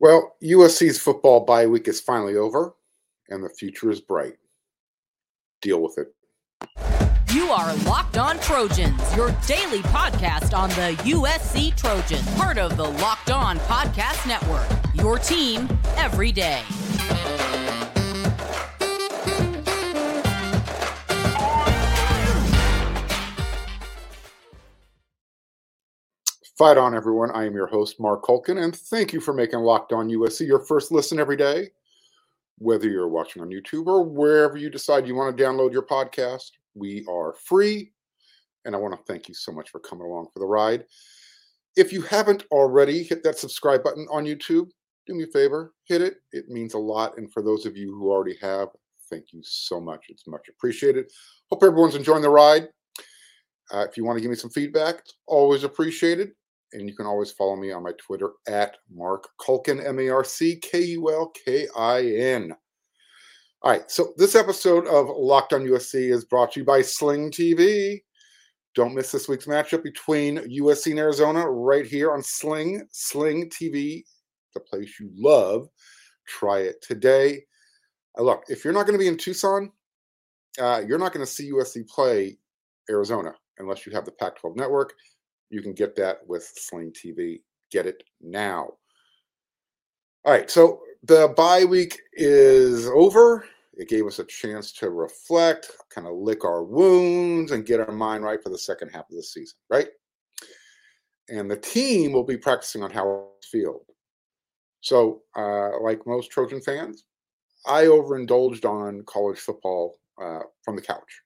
Well, USC's football bye week is finally over, and the future is bright. Deal with it. You are Locked On Trojans, your daily podcast on the USC Trojans, part of the Locked On Podcast Network. Your team every day. Fight on, everyone. I am your host, Marc Kulkin, and thank you for making Locked On USC your first listen every day. Whether you're watching on YouTube or wherever you decide you want to download your podcast, we are free. And I want to thank you so much for coming along for the ride. If you haven't already hit that subscribe button on YouTube, do me a favor, hit it. It means a lot. And for those of you who already have, thank you so much. It's much appreciated. Hope everyone's enjoying the ride. Uh, if you want to give me some feedback, always appreciated and you can always follow me on my Twitter at Marc Kulkin, M A R C K U L K I N. All right, so this episode of Locked on USC is brought to you by Sling TV. Don't miss this week's matchup between USC and Arizona right here on Sling, Sling TV, the place you love. Try it today. Look, if you're not going to be in Tucson, uh, you're not going to see USC play Arizona unless you have the Pac 12 network. You can get that with Sling TV. Get it now. All right, so the bye week is over. It gave us a chance to reflect, kind of lick our wounds, and get our mind right for the second half of the season, right? And the team will be practicing on Howard Field. So, uh, like most Trojan fans, I overindulged on college football uh, from the couch.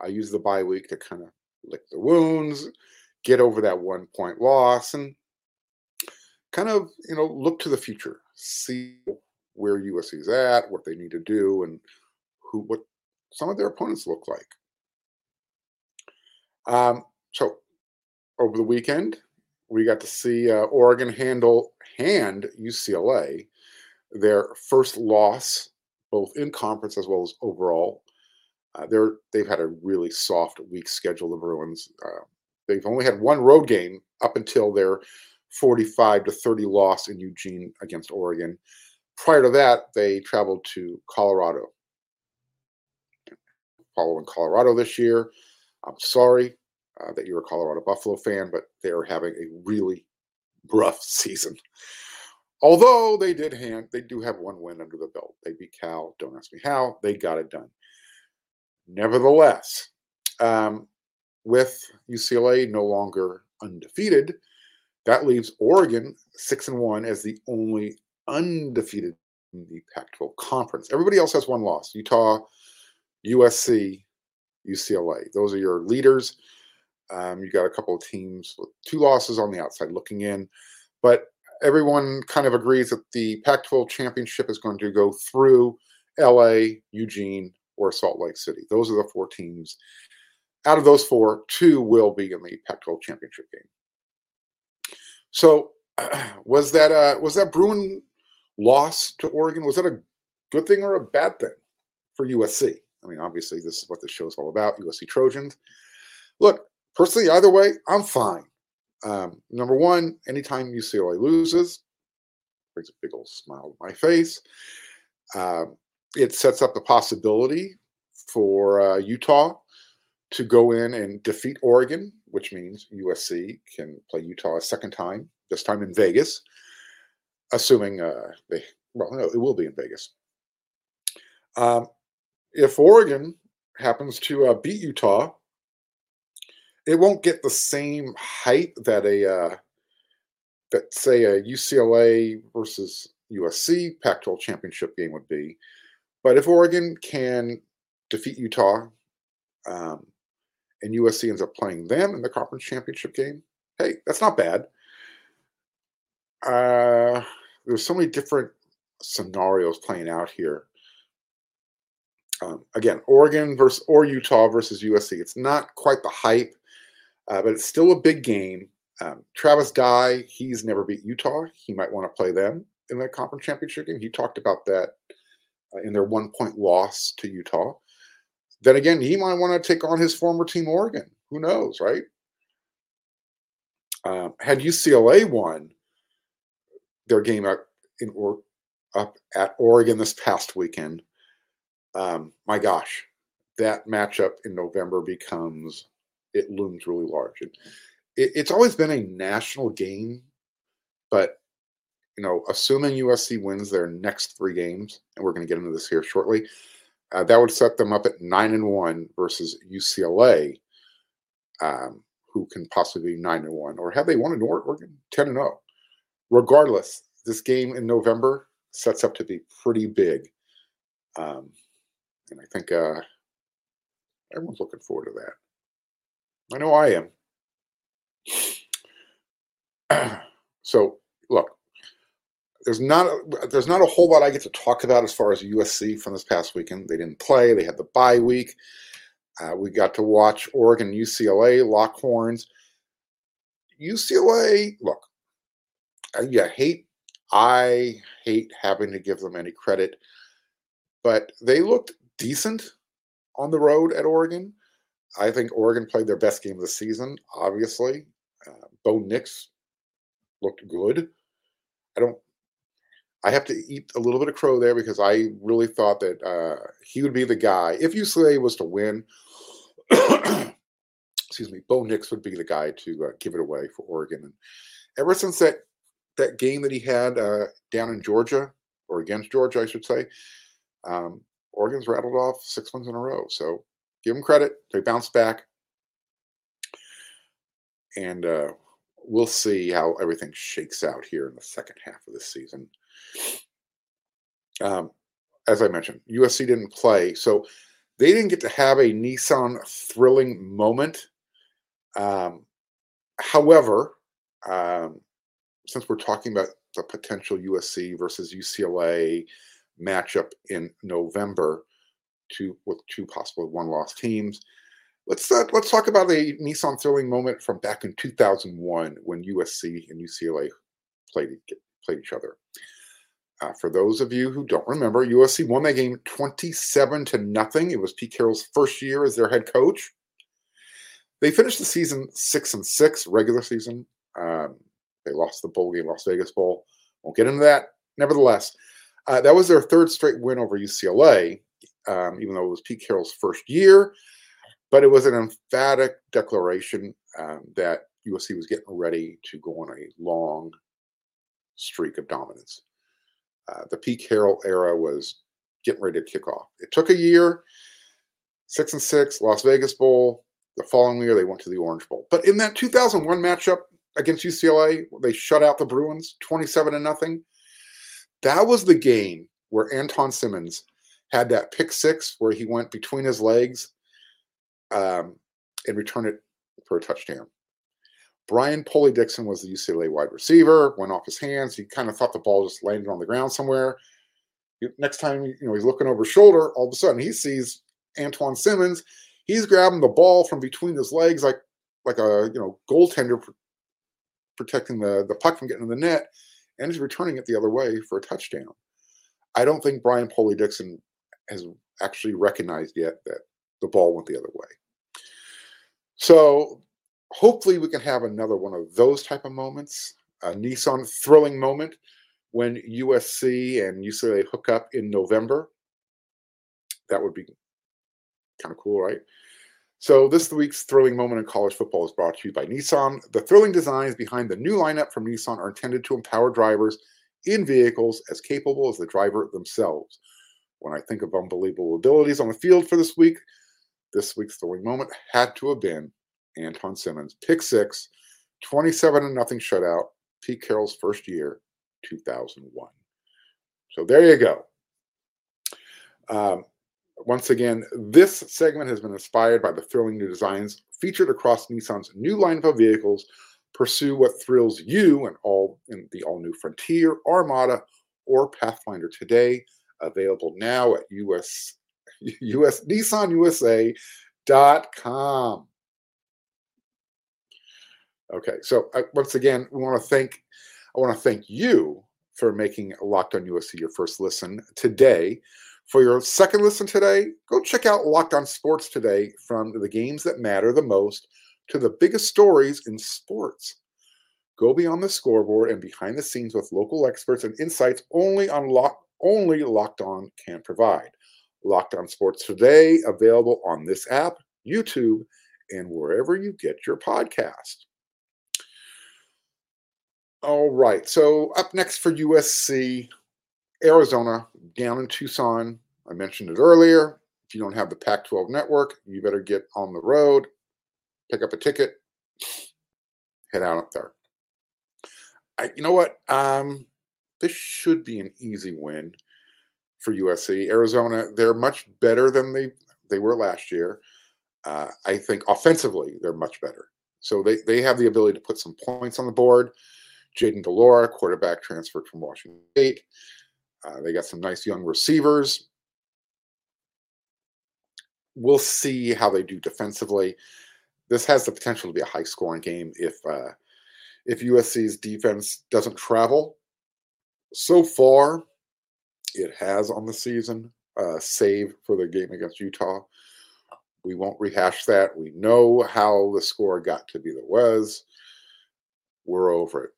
I used the bye week to kind of lick the wounds, get over that one point loss and kind of you know look to the future see where usc is at what they need to do and who what some of their opponents look like. Um, so over the weekend we got to see uh, oregon handle hand ucla their first loss both in conference as well as overall. Uh, they're they've had a really soft week schedule the bruins uh, They've only had one road game up until their 45 to 30 loss in Eugene against Oregon. Prior to that, they traveled to Colorado. Following Colorado this year, I'm sorry uh, that you're a Colorado Buffalo fan, but they are having a really rough season. Although they did hand, they do have one win under the belt. They beat Cal. Don't ask me how. They got it done. Nevertheless, um, with UCLA no longer undefeated, that leaves Oregon six and one as the only undefeated in the Pac-12 conference. Everybody else has one loss: Utah, USC, UCLA. Those are your leaders. Um, you got a couple of teams with two losses on the outside looking in, but everyone kind of agrees that the Pac-12 championship is going to go through LA, Eugene, or Salt Lake City. Those are the four teams out of those four, two will be in the Pac-12 championship game. So, was that uh, was that Bruin loss to Oregon? Was that a good thing or a bad thing for USC? I mean, obviously, this is what the show is all about: USC Trojans. Look, personally, either way, I'm fine. Um, number one, anytime UCLA loses, brings a big old smile to my face. Uh, it sets up the possibility for uh, Utah to go in and defeat Oregon, which means USC can play Utah a second time, this time in Vegas, assuming uh, they, well, no, it will be in Vegas. Um, if Oregon happens to uh, beat Utah, it won't get the same height that a uh, that say a UCLA versus USC Pac-12 championship game would be. But if Oregon can defeat Utah, um, and USC ends up playing them in the conference championship game, hey, that's not bad. Uh, there's so many different scenarios playing out here. Um, again, Oregon versus or Utah versus USC. It's not quite the hype, uh, but it's still a big game. Um, Travis Dye, he's never beat Utah. He might want to play them in the conference championship game. He talked about that uh, in their one point loss to Utah. Then again, he might want to take on his former team, Oregon. Who knows, right? Uh, had UCLA won their game in or up at Oregon this past weekend, um, my gosh, that matchup in November becomes it looms really large. It, it's always been a national game, but you know, assuming USC wins their next three games, and we're going to get into this here shortly, uh, that would set them up at nine and one versus UCLA, um, who can possibly be nine and one, or have they won in Oregon ten and zero? Oh. Regardless, this game in November sets up to be pretty big, um, and I think uh, everyone's looking forward to that. I know I am. so, look, there's not a, there's not a whole lot I get to talk about as far as USC from this past weekend. They didn't play. They had the bye week. Uh, we got to watch Oregon, UCLA, Lockhorns. UCLA, look, uh, yeah, hate. I hate having to give them any credit, but they looked decent on the road at Oregon. I think Oregon played their best game of the season. Obviously, uh, Bo Nix looked good. I don't I have to eat a little bit of crow there because I really thought that uh, he would be the guy. If UCLA was to win, excuse me, Bo Nix would be the guy to uh, give it away for Oregon. And ever since that that game that he had uh, down in Georgia or against Georgia, I should say, um, Oregon's rattled off six wins in a row. So give them credit; they bounced back, and uh, we'll see how everything shakes out here in the second half of the season. Um, as I mentioned, USC didn't play, so they didn't get to have a Nissan thrilling moment. Um, however, um, since we're talking about the potential USC versus UCLA matchup in November, two with two possible one-loss teams, let's uh, let's talk about a Nissan thrilling moment from back in 2001 when USC and UCLA played played each other. Uh, for those of you who don't remember, USC won that game 27 to nothing. It was Pete Carroll's first year as their head coach. They finished the season six and six, regular season. Um, they lost the bowl game, Las Vegas Bowl. Won't get into that. Nevertheless, uh, that was their third straight win over UCLA, um, even though it was Pete Carroll's first year. But it was an emphatic declaration um, that USC was getting ready to go on a long streak of dominance. Uh, the Pete Carroll era was getting ready to kick off. It took a year, six and six, Las Vegas Bowl. The following year, they went to the Orange Bowl. But in that 2001 matchup against UCLA, they shut out the Bruins 27 to nothing. That was the game where Antuan Simmons had that pick six where he went between his legs um, and returned it for a touchdown. Brian Poli-Dixon was the UCLA wide receiver, went off his hands. He kind of thought the ball just landed on the ground somewhere. Next time, you know, he's looking over his shoulder, all of a sudden he sees Antuan Simmons. He's grabbing the ball from between his legs like like a you know goaltender protecting the, the puck from getting in the net, and he's returning it the other way for a touchdown. I don't think Brian Poli-Dixon has actually recognized yet that the ball went the other way. So hopefully we can have another one of those type of moments a nissan thrilling moment when usc and ucla hook up in november. That would be kind of cool right? So this week's thrilling moment in college football is brought to you by nissan. The thrilling designs behind the new lineup from nissan are intended to empower drivers in vehicles as capable as the driver themselves. When i think of unbelievable abilities on the field for this week this week's thrilling moment had to have been Antuan Simmons, pick six, 27 to nothing shutout, Pete Carroll's first year, 2001. So there you go. Um, once again, this segment has been inspired by the thrilling new designs featured across Nissan's new lineup of vehicles. Pursue what thrills you and all in the all-new Frontier, Armada, or Pathfinder today. Available now at US, US NissanUSA.com. Okay, so uh, once again, we want to thank I want to thank you for making Locked On USC your first listen today. For your second listen today, go check out Locked On Sports today from the games that matter the most to the biggest stories in sports. Go beyond the scoreboard and behind the scenes with local experts and insights only on lock, only Locked On can provide. Locked On Sports Today available on this app, YouTube, and wherever you get your podcast. All right. So up next for USC, Arizona down in Tucson. I mentioned it earlier. If you don't have the Pac 12 network, you better get on the road, pick up a ticket, head out up there. I, you know what? Um, this should be an easy win for USC. Arizona, they're much better than they they were last year. Uh, I think offensively, they're much better. So they, they have the ability to put some points on the board. Jayden de Laura, quarterback transferred from Washington State. Uh, they got some nice young receivers. We'll see how they do defensively. This has the potential to be a high scoring game if uh, if USC's defense doesn't travel. So far, it has on the season, uh, save for the game against Utah. We won't rehash that. We know how the score got to be that was. We're over it.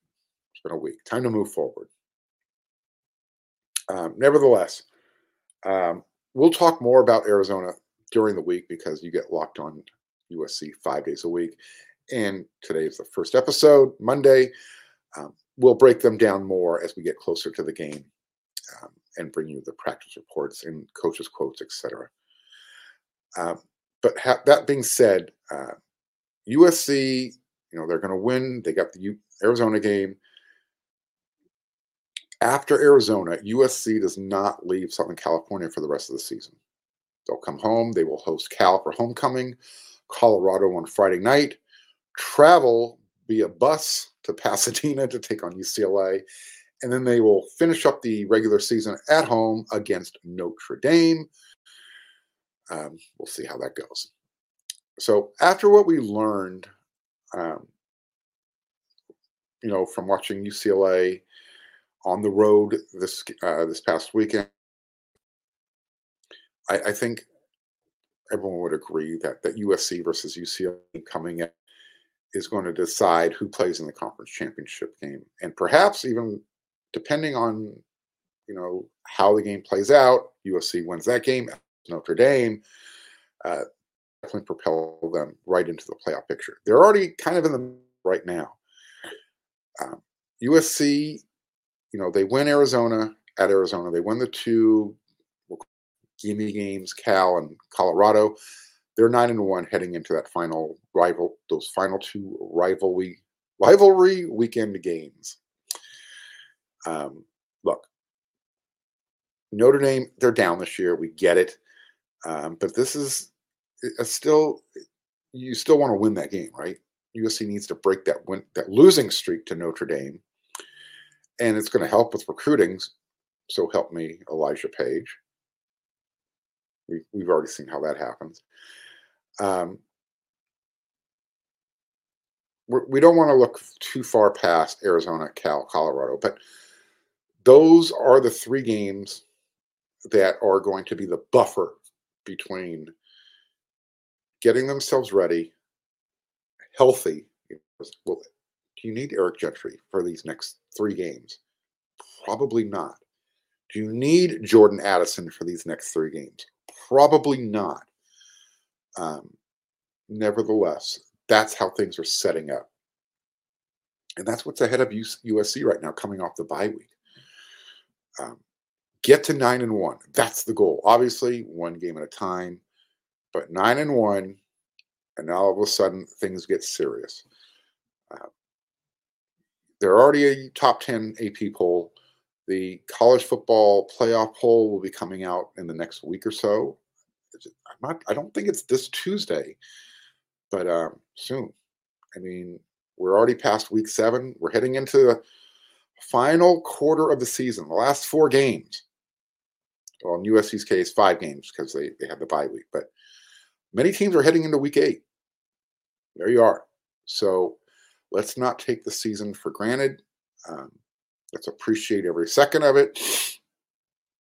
Been a week. Time to move forward. Um, nevertheless, um, we'll talk more about Arizona during the week because you get locked on USC five days a week. And today is the first episode, Monday. Um, we'll break them down more as we get closer to the game um, and bring you the practice reports and coaches' quotes, etc. Um, but ha- that being said, uh, USC, you know, they're going to win. They got the U- Arizona game. After Arizona, USC does not leave Southern California for the rest of the season. They'll come home. They will host Cal for homecoming, Colorado on Friday night, travel via bus to Pasadena to take on UCLA, and then they will finish up the regular season at home against Notre Dame. Um, we'll see how that goes. So after what we learned, um, you know, from watching UCLA on the road this uh, this past weekend, I, I think everyone would agree that that USC versus UCLA coming in is going to decide who plays in the conference championship game, and perhaps even depending on you know how the game plays out, USC wins that game. Notre Dame uh, definitely propel them right into the playoff picture. They're already kind of in the right now. Um, USC, you know, they win Arizona at Arizona. They win the two gimme games, Cal and Colorado. They're nine and one heading into that final rival, those final two rivalry rivalry weekend games. Um, look, Notre Dame, they're down this year. We get it. Um, but this is still, you still want to win that game, right? USC needs to break that win, that losing streak to Notre Dame, and it's going to help with recruiting. So help me, Elijah Paige. We, we've already seen how that happens. Um, we don't want to look too far past Arizona, Cal, Colorado, but those are the three games that are going to be the buffer between getting themselves ready, healthy. Well, do you need Eric Gentry for these next three games? Probably not. Do you need Jordan Addison for these next three games? Probably not. Um, nevertheless, that's how things are setting up. And that's what's ahead of USC right now, coming off the bye week. Um, get to nine and one. That's the goal. Obviously, one game at a time, but nine and one, and all of a sudden things get serious. Uh, they're already a top 10 AP poll. The college football playoff poll will be coming out in the next week or so. I'm not, I don't think it's this Tuesday, but um, soon. I mean, we're already past week seven. We're heading into the final quarter of the season, the last four games well, in USC's case, five games because they, they have the bye week. But many teams are heading into week eight. There you are. So let's not take the season for granted. Um, let's appreciate every second of it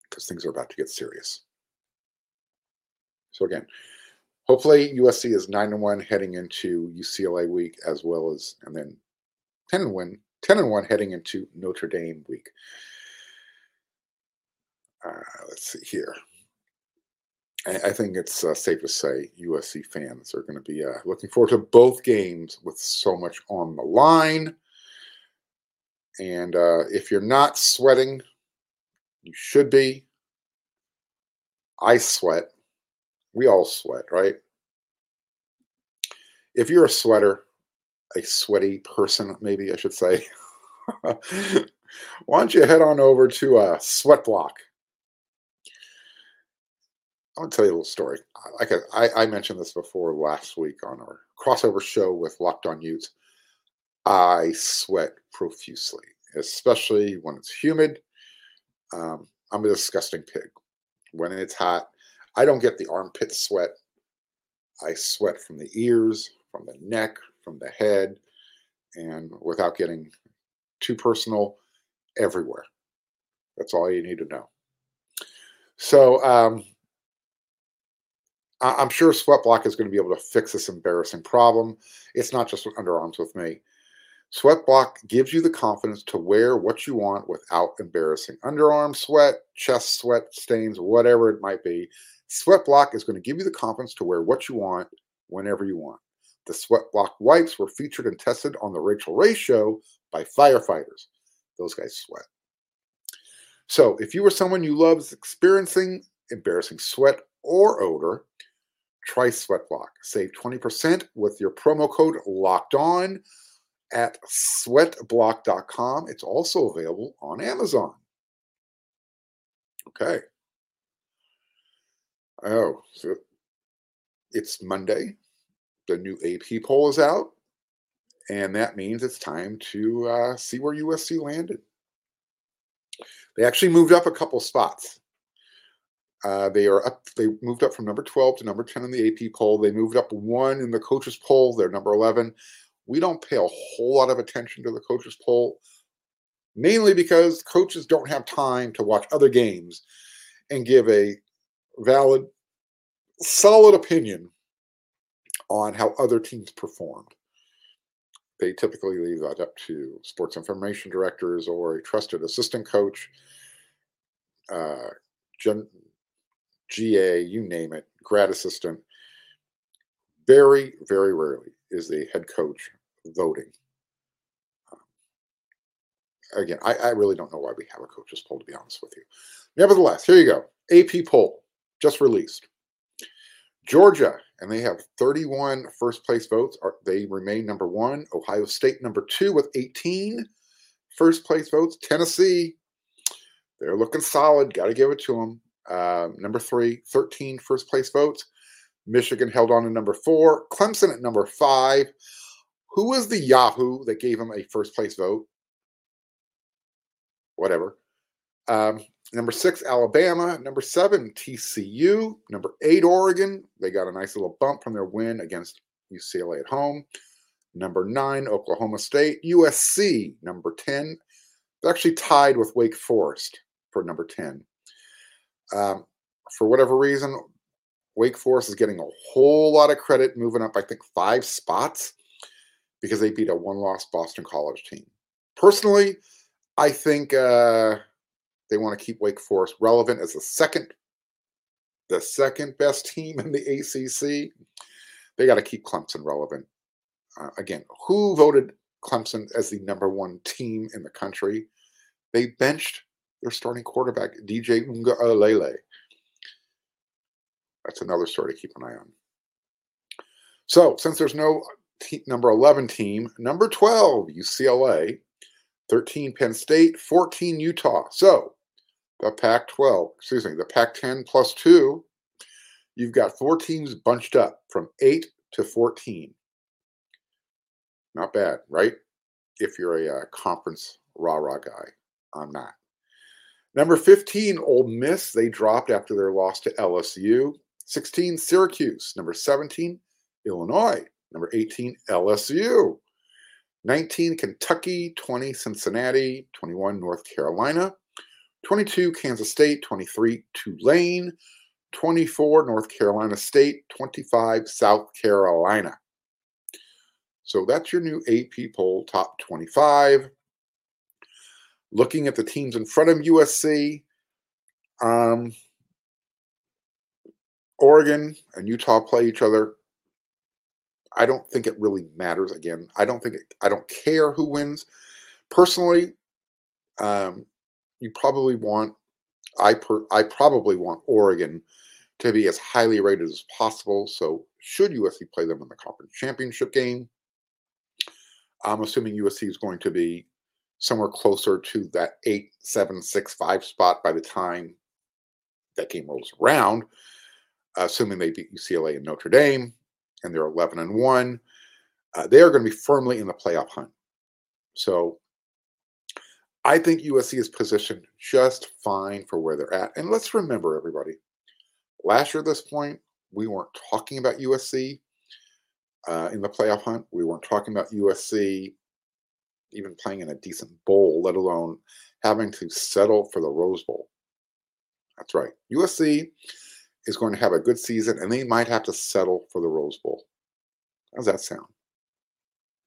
because things are about to get serious. So again, hopefully USC is nine and one heading into UCLA week as well as and then ten and one 10 and 1 heading into Notre Dame week. Uh, let's see here. I, I think it's uh, safe to say USC fans are going to be uh, looking forward to both games with so much on the line. And uh, if you're not sweating, you should be. I sweat. We all sweat, right? If you're a sweater, a sweaty person, maybe I should say, why don't you head on over to uh, Sweat Block? I'll tell you a little story. Like I, I mentioned this before last week on our crossover show with Locked On Utes. I sweat profusely, especially when it's humid. Um, I'm a disgusting pig. When it's hot, I don't get the armpit sweat. I sweat from the ears, from the neck, from the head, and without getting too personal, everywhere. That's all you need to know. So, um, I'm sure Sweat Block is going to be able to fix this embarrassing problem. It's not just underarms with me. Sweat Block gives you the confidence to wear what you want without embarrassing underarm sweat, chest sweat stains, whatever it might be. Sweat Block is going to give you the confidence to wear what you want whenever you want. The Sweat Block wipes were featured and tested on the Rachael Ray show by firefighters. Those guys sweat. So, if you are someone you loves experiencing embarrassing sweat or odor, try Sweatblock. Save 20% with your promo code locked on at sweatblock.com. It's also available on Amazon. Okay. Oh, so it's Monday. The new AP poll is out. And that means it's time to uh, see where USC landed. They actually moved up a couple spots. Uh, they are up. They moved up from number 12 to number 10 in the AP poll. They moved up one in the coaches poll. They're number 11. We don't pay a whole lot of attention to the coaches poll, mainly because coaches don't have time to watch other games and give a valid, solid opinion on how other teams performed. They typically leave that up to sports information directors or a trusted assistant coach. Uh, gen- GA, you name it, grad assistant. Very, very rarely is the head coach voting. Um, again, I, I, really don't know why we have a coaches poll, to be honest with you. Nevertheless, here you go. AP poll just released. Georgia, and they have 31 first place votes. Are, they remain number one. Ohio State, number two, with 18 first place votes. Tennessee, they're looking solid. Got to give it to them. Uh, number three, 13 first place votes. Michigan held on to number four. Clemson at number five. Who was the Yahoo that gave him a first place vote? Whatever. Um, number six, Alabama. Number seven, TCU. Number eight, Oregon. They got a nice little bump from their win against UCLA at home. Number nine, Oklahoma State. USC, number 10. They're actually tied with Wake Forest for number 10. Um, for whatever reason, Wake Forest is getting a whole lot of credit, moving up, I think, five spots because they beat a one loss Boston College team. Personally, I think uh, they want to keep Wake Forest relevant as the second, the second best team in the ACC. They got to keep Clemson relevant. Uh, again, who voted Clemson as the number one team in the country? They benched their starting quarterback, DJ Uiagalelei. That's another story to keep an eye on. So, since there's no number 11 team, number 12, UCLA, 13, Penn State, 14, Utah. So, the Pac 12, excuse me, the Pac 10 plus two, you've got four teams bunched up from 8 to 14. Not bad, right? If you're a uh, conference rah rah guy. I'm not. Number 15, Ole Miss. They dropped after their loss to LSU. 16, Syracuse. Number 17, Illinois. Number 18, LSU. 19, Kentucky. 20, Cincinnati. 21, North Carolina. 22, Kansas State. 23, Tulane. 24, North Carolina State. 25, South Carolina. So that's your new AP poll top 25. Looking at the teams in front of USC, um, Oregon and Utah play each other. I don't think it really matters. Again, I don't think it, I don't care who wins. Personally, um, you probably want I per, I probably want Oregon to be as highly rated as possible. So should USC play them in the conference championship game, I'm assuming USC is going to be somewhere closer to that eight, seven, six, five spot by the time that game rolls around, assuming they beat UCLA and Notre Dame and they're 11 and 1. Uh, they are going to be firmly in the playoff hunt. So I think USC is positioned just fine for where they're at. And let's remember, everybody, last year at this point, we weren't talking about USC uh, in the playoff hunt. We weren't talking about USC even playing in a decent bowl, let alone having to settle for the Rose Bowl. That's right. USC is going to have a good season and they might have to settle for the Rose Bowl. How's that sound?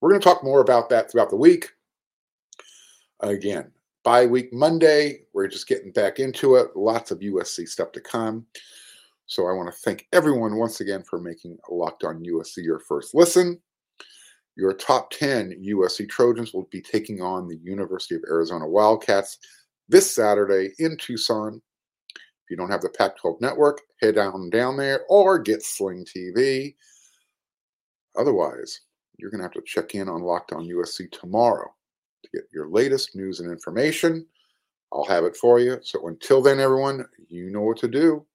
We're going to talk more about that throughout the week. Again, bye week Monday. We're just getting back into it. Lots of USC stuff to come. So I want to thank everyone once again for making Locked On USC your first listen. Your top 10 USC Trojans will be taking on the University of Arizona Wildcats this Saturday in Tucson. If you don't have the Pac 12 network, head down down there or get Sling TV. Otherwise, you're going to have to check in on Locked On USC tomorrow to get your latest news and information. I'll have it for you. So until then, everyone, you know what to do.